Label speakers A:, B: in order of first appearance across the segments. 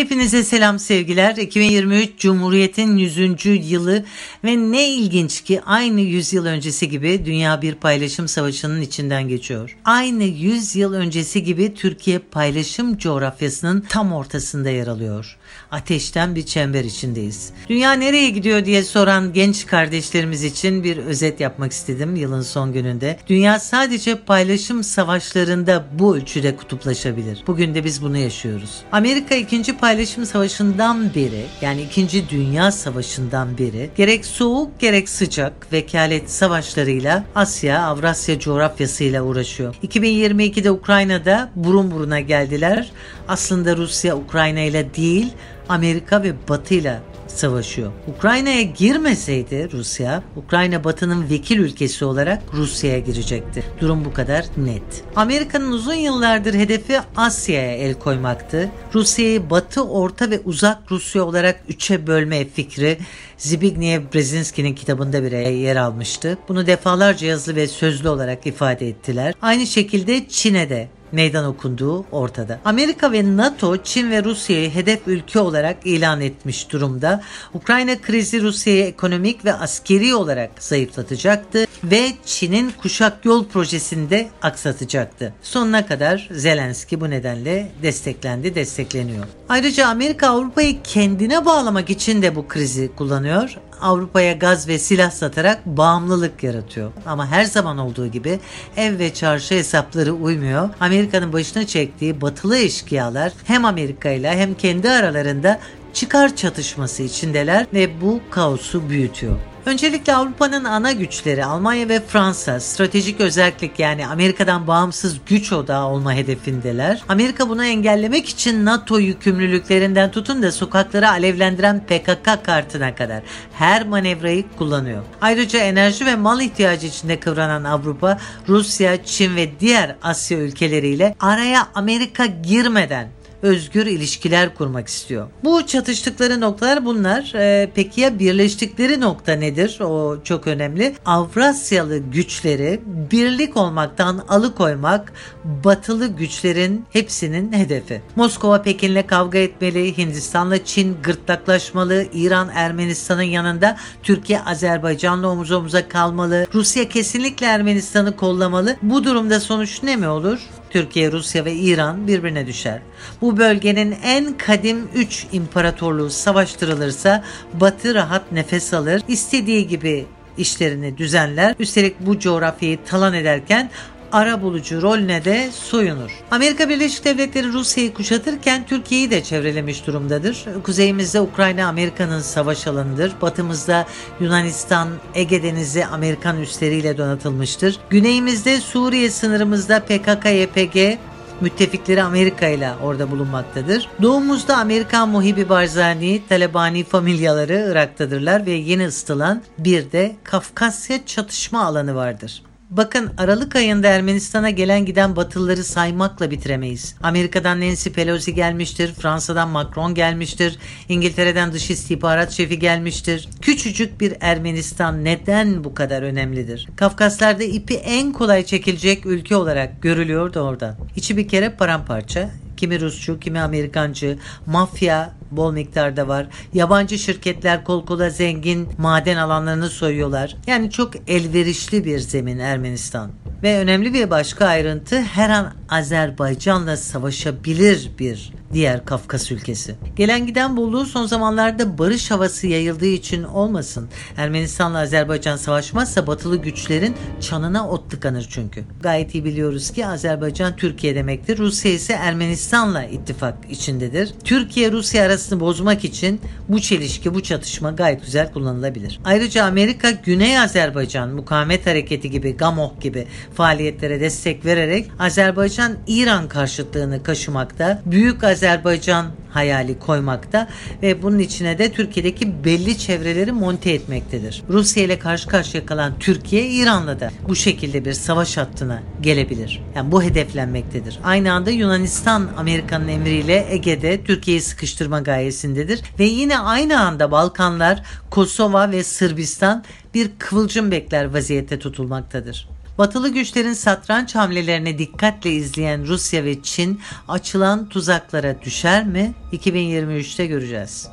A: Hepinize selam sevgiler. 2023 Cumhuriyet'in 100. yılı ve ne ilginç ki aynı 100 yıl öncesi gibi dünya bir paylaşım savaşının içinden geçiyor. Aynı 100 yıl öncesi gibi Türkiye paylaşım coğrafyasının tam ortasında yer alıyor. Ateşten bir çember içindeyiz. Dünya nereye gidiyor diye soran genç kardeşlerimiz için bir özet yapmak istedim yılın son gününde. Dünya sadece paylaşım savaşlarında bu ölçüde kutuplaşabilir. Bugün de biz bunu yaşıyoruz. Amerika 2. Paylaşım Savaşı'ndan beri yani 2. Dünya Savaşı'ndan beri gerek soğuk gerek sıcak vekalet savaşlarıyla Asya, Avrasya coğrafyasıyla uğraşıyor. 2022'de Ukrayna'da burun buruna geldiler. Aslında Rusya Ukrayna ile değil Amerika ve Batı ile savaşıyor. Ukrayna'ya girmeseydi Rusya, Ukrayna Batı'nın vekil ülkesi olarak Rusya'ya girecekti. Durum bu kadar net. Amerika'nın uzun yıllardır hedefi Asya'ya el koymaktı. Rusya'yı Batı, Orta ve Uzak Rusya olarak üçe bölme fikri Zbigniew Brzezinski'nin kitabında bile yer almıştı. Bunu defalarca yazılı ve sözlü olarak ifade ettiler. Aynı şekilde Çin'e de meydan okunduğu ortada. Amerika ve NATO Çin ve Rusya'yı hedef ülke olarak ilan etmiş durumda. Ukrayna krizi Rusya'yı ekonomik ve askeri olarak zayıflatacaktı ve Çin'in kuşak yol projesini de aksatacaktı. Sonuna kadar Zelenski bu nedenle desteklendi, destekleniyor. Ayrıca Amerika Avrupa'yı kendine bağlamak için de bu krizi kullanıyor. Avrupa'ya gaz ve silah satarak bağımlılık yaratıyor. Ama her zaman olduğu gibi ev ve çarşı hesapları uymuyor. Amerika'nın başına çektiği batılı eşkıyalar hem Amerika ile hem kendi aralarında çıkar çatışması içindeler ve bu kaosu büyütüyor. Öncelikle Avrupa'nın ana güçleri Almanya ve Fransa stratejik özellik yani Amerika'dan bağımsız güç odağı olma hedefindeler. Amerika bunu engellemek için NATO yükümlülüklerinden tutun da sokakları alevlendiren PKK kartına kadar her manevrayı kullanıyor. Ayrıca enerji ve mal ihtiyacı içinde kıvranan Avrupa, Rusya, Çin ve diğer Asya ülkeleriyle araya Amerika girmeden özgür ilişkiler kurmak istiyor. Bu çatıştıkları noktalar bunlar. Ee, peki ya birleştikleri nokta nedir? O çok önemli. Avrasyalı güçleri birlik olmaktan alıkoymak batılı güçlerin hepsinin hedefi. Moskova Pekin'le kavga etmeli, Hindistan'la Çin gırtlaklaşmalı, İran Ermenistan'ın yanında Türkiye Azerbaycan'la omuz omuza kalmalı, Rusya kesinlikle Ermenistan'ı kollamalı. Bu durumda sonuç ne mi olur? Türkiye, Rusya ve İran birbirine düşer. Bu bölgenin en kadim 3 imparatorluğu savaştırılırsa Batı rahat nefes alır, istediği gibi işlerini düzenler. Üstelik bu coğrafyayı talan ederken ara bulucu rolüne de soyunur. Amerika Birleşik Devletleri Rusya'yı kuşatırken Türkiye'yi de çevrelemiş durumdadır. Kuzeyimizde Ukrayna Amerika'nın savaş alanıdır. Batımızda Yunanistan, Ege Denizi Amerikan üsleriyle donatılmıştır. Güneyimizde Suriye sınırımızda PKK-YPG, müttefikleri Amerika ile orada bulunmaktadır. Doğumuzda Amerikan muhibi Barzani, Talebani familyaları Irak'tadırlar ve yeni ısıtılan bir de Kafkasya çatışma alanı vardır. Bakın Aralık ayında Ermenistan'a gelen giden Batılıları saymakla bitiremeyiz. Amerika'dan Nancy Pelosi gelmiştir, Fransa'dan Macron gelmiştir, İngiltere'den dış istihbarat şefi gelmiştir. Küçücük bir Ermenistan neden bu kadar önemlidir? Kafkaslar'da ipi en kolay çekilecek ülke olarak görülüyor da orada. İçi bir kere paramparça, kimi Rusçu, kimi Amerikancı, mafya bol miktarda var. Yabancı şirketler kol kola zengin maden alanlarını soyuyorlar. Yani çok elverişli bir zemin Ermenistan. Ve önemli bir başka ayrıntı her an Azerbaycan'la savaşabilir bir diğer Kafkas ülkesi. Gelen giden bolluğu son zamanlarda barış havası yayıldığı için olmasın. Ermenistan'la Azerbaycan savaşmazsa batılı güçlerin çanına ot tıkanır çünkü. Gayet iyi biliyoruz ki Azerbaycan Türkiye demektir. Rusya ise Ermenistan'la ittifak içindedir. Türkiye Rusya arasını bozmak için bu çelişki, bu çatışma gayet güzel kullanılabilir. Ayrıca Amerika Güney Azerbaycan Mukavemet Hareketi gibi GAMOH gibi faaliyetlere destek vererek Azerbaycan İran karşıtlığını kaşımakta. Büyük Azerbaycan Azerbaycan hayali koymakta ve bunun içine de Türkiye'deki belli çevreleri monte etmektedir. Rusya ile karşı karşıya kalan Türkiye İran'la da bu şekilde bir savaş hattına gelebilir. Yani bu hedeflenmektedir. Aynı anda Yunanistan Amerika'nın emriyle Ege'de Türkiye'yi sıkıştırma gayesindedir ve yine aynı anda Balkanlar, Kosova ve Sırbistan bir kıvılcım bekler vaziyette tutulmaktadır. Batılı güçlerin satranç hamlelerini dikkatle izleyen Rusya ve Çin açılan tuzaklara düşer mi? 2023'te göreceğiz.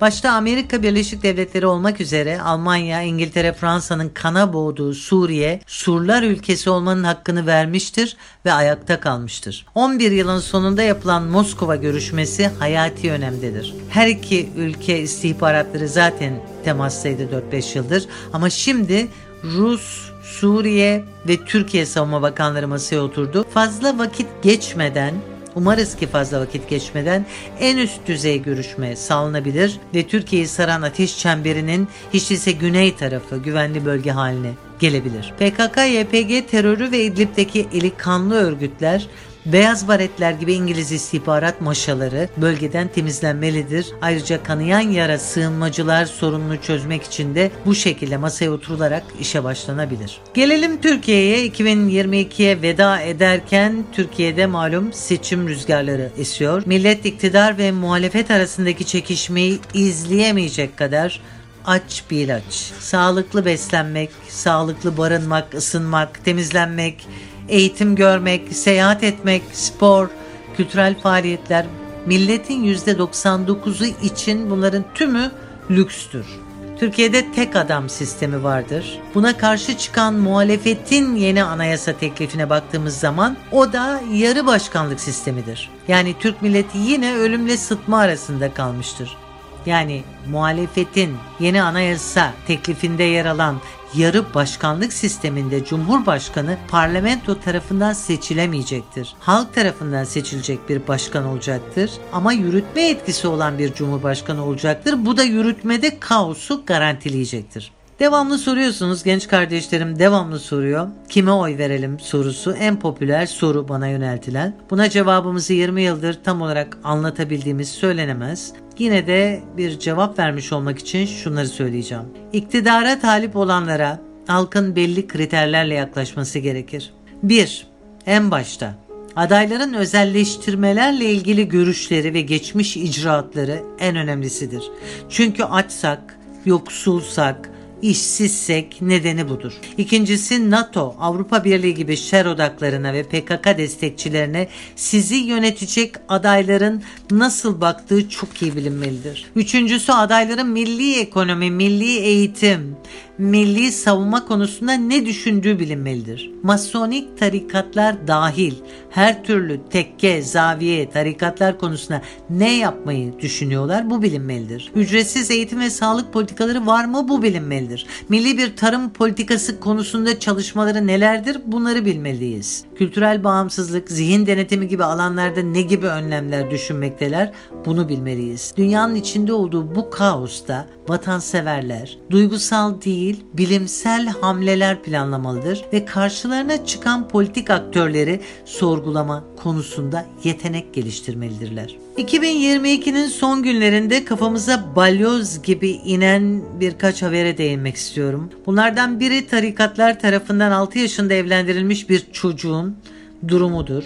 A: Başta Amerika Birleşik Devletleri olmak üzere Almanya, İngiltere, Fransa'nın kana boğduğu Suriye, Surlar ülkesi olmanın hakkını vermiştir ve ayakta kalmıştır. 11 yılın sonunda yapılan Moskova görüşmesi hayati önemdedir. Her iki ülke istihbaratları zaten temastaydı 4-5 yıldır ama şimdi Rus, Suriye ve Türkiye Savunma Bakanları masaya oturdu. Fazla vakit geçmeden Umarız ki fazla vakit geçmeden en üst düzey görüşme sağlanabilir ve Türkiye'yi saran ateş çemberinin hiç ise güney tarafı güvenli bölge haline gelebilir. PKK, YPG terörü ve İdlib'deki eli kanlı örgütler Beyaz baretler gibi İngiliz istihbarat maşaları bölgeden temizlenmelidir. Ayrıca kanayan yara sığınmacılar sorununu çözmek için de bu şekilde masaya oturularak işe başlanabilir. Gelelim Türkiye'ye 2022'ye veda ederken Türkiye'de malum seçim rüzgarları esiyor. Millet iktidar ve muhalefet arasındaki çekişmeyi izleyemeyecek kadar aç bir ilaç. Sağlıklı beslenmek, sağlıklı barınmak, ısınmak, temizlenmek, eğitim görmek, seyahat etmek, spor, kültürel faaliyetler milletin %99'u için bunların tümü lükstür. Türkiye'de tek adam sistemi vardır. Buna karşı çıkan muhalefetin yeni anayasa teklifine baktığımız zaman o da yarı başkanlık sistemidir. Yani Türk milleti yine ölümle sıtma arasında kalmıştır. Yani muhalefetin yeni anayasa teklifinde yer alan yarı başkanlık sisteminde Cumhurbaşkanı parlamento tarafından seçilemeyecektir. Halk tarafından seçilecek bir başkan olacaktır ama yürütme etkisi olan bir cumhurbaşkanı olacaktır. Bu da yürütmede kaosu garantileyecektir. Devamlı soruyorsunuz genç kardeşlerim devamlı soruyor. Kime oy verelim sorusu en popüler soru bana yöneltilen. Buna cevabımızı 20 yıldır tam olarak anlatabildiğimiz söylenemez. Yine de bir cevap vermiş olmak için şunları söyleyeceğim. İktidara talip olanlara halkın belli kriterlerle yaklaşması gerekir. 1. En başta adayların özelleştirmelerle ilgili görüşleri ve geçmiş icraatları en önemlisidir. Çünkü açsak, yoksulsak, işsizsek nedeni budur. İkincisi NATO, Avrupa Birliği gibi şer odaklarına ve PKK destekçilerine sizi yönetecek adayların nasıl baktığı çok iyi bilinmelidir. Üçüncüsü adayların milli ekonomi, milli eğitim, milli savunma konusunda ne düşündüğü bilinmelidir. Masonik tarikatlar dahil her türlü tekke, zaviye, tarikatlar konusunda ne yapmayı düşünüyorlar bu bilinmelidir. Ücretsiz eğitim ve sağlık politikaları var mı bu bilinmelidir. Milli bir tarım politikası konusunda çalışmaları nelerdir bunları bilmeliyiz. Kültürel bağımsızlık, zihin denetimi gibi alanlarda ne gibi önlemler düşünmekteler bunu bilmeliyiz. Dünyanın içinde olduğu bu kaosta vatanseverler duygusal değil bilimsel hamleler planlamalıdır ve karşılarına çıkan politik aktörleri sorgulama konusunda yetenek geliştirmelidirler. 2022'nin son günlerinde kafamıza balyoz gibi inen birkaç habere değinmek istiyorum. Bunlardan biri tarikatlar tarafından 6 yaşında evlendirilmiş bir çocuğun durumudur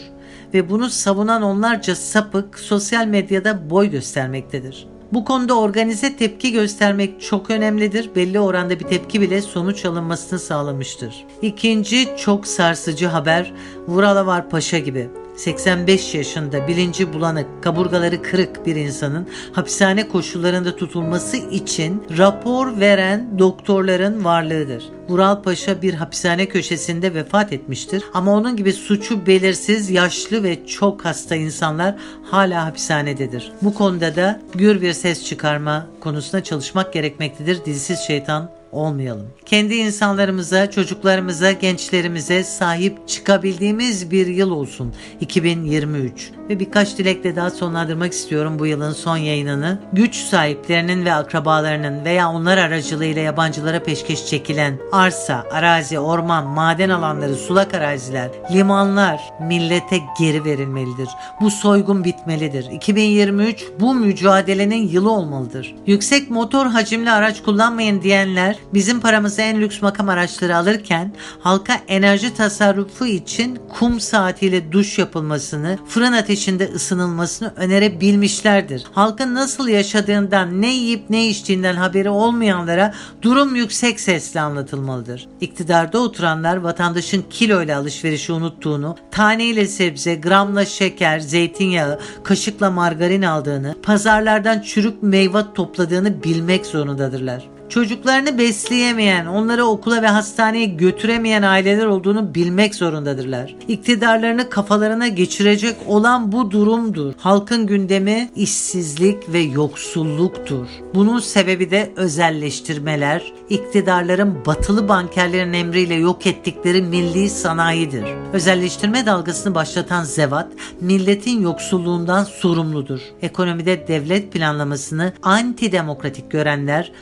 A: ve bunu savunan onlarca sapık sosyal medyada boy göstermektedir. Bu konuda organize tepki göstermek çok önemlidir. Belli oranda bir tepki bile sonuç alınmasını sağlamıştır. İkinci çok sarsıcı haber Vuralavar Paşa gibi 85 yaşında bilinci bulanık, kaburgaları kırık bir insanın hapishane koşullarında tutulması için rapor veren doktorların varlığıdır. Vural Paşa bir hapishane köşesinde vefat etmiştir ama onun gibi suçu belirsiz, yaşlı ve çok hasta insanlar hala hapishanededir. Bu konuda da gür bir ses çıkarma konusunda çalışmak gerekmektedir. Dizisiz şeytan olmayalım. Kendi insanlarımıza, çocuklarımıza, gençlerimize sahip çıkabildiğimiz bir yıl olsun 2023. Ve birkaç dilekle daha sonlandırmak istiyorum bu yılın son yayınını. Güç sahiplerinin ve akrabalarının veya onlar aracılığıyla yabancılara peşkeş çekilen arsa, arazi, orman, maden alanları, sulak araziler, limanlar millete geri verilmelidir. Bu soygun bitmelidir. 2023 bu mücadelenin yılı olmalıdır. Yüksek motor hacimli araç kullanmayın diyenler Bizim paramızı en lüks makam araçları alırken halka enerji tasarrufu için kum saatiyle duş yapılmasını, fırın ateşinde ısınılmasını önerebilmişlerdir. Halkın nasıl yaşadığından, ne yiyip ne içtiğinden haberi olmayanlara durum yüksek sesle anlatılmalıdır. İktidarda oturanlar vatandaşın kiloyla alışverişi unuttuğunu, taneyle sebze, gramla şeker, zeytinyağı, kaşıkla margarin aldığını, pazarlardan çürük meyve topladığını bilmek zorundadırlar çocuklarını besleyemeyen, onları okula ve hastaneye götüremeyen aileler olduğunu bilmek zorundadırlar. İktidarlarını kafalarına geçirecek olan bu durumdur. Halkın gündemi işsizlik ve yoksulluktur. Bunun sebebi de özelleştirmeler, iktidarların batılı bankerlerin emriyle yok ettikleri milli sanayidir. Özelleştirme dalgasını başlatan zevat, milletin yoksulluğundan sorumludur. Ekonomide devlet planlamasını antidemokratik görenler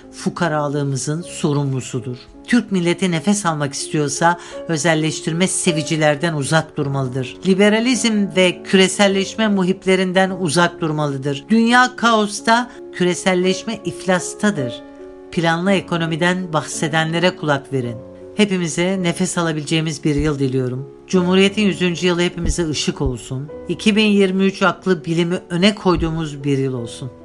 A: fukaralığımızın sorumlusudur. Türk milleti nefes almak istiyorsa özelleştirme sevicilerden uzak durmalıdır. Liberalizm ve küreselleşme muhiplerinden uzak durmalıdır. Dünya kaosta, küreselleşme iflastadır. Planlı ekonomiden bahsedenlere kulak verin. Hepimize nefes alabileceğimiz bir yıl diliyorum. Cumhuriyetin 100. yılı hepimize ışık olsun. 2023 aklı bilimi öne koyduğumuz bir yıl olsun.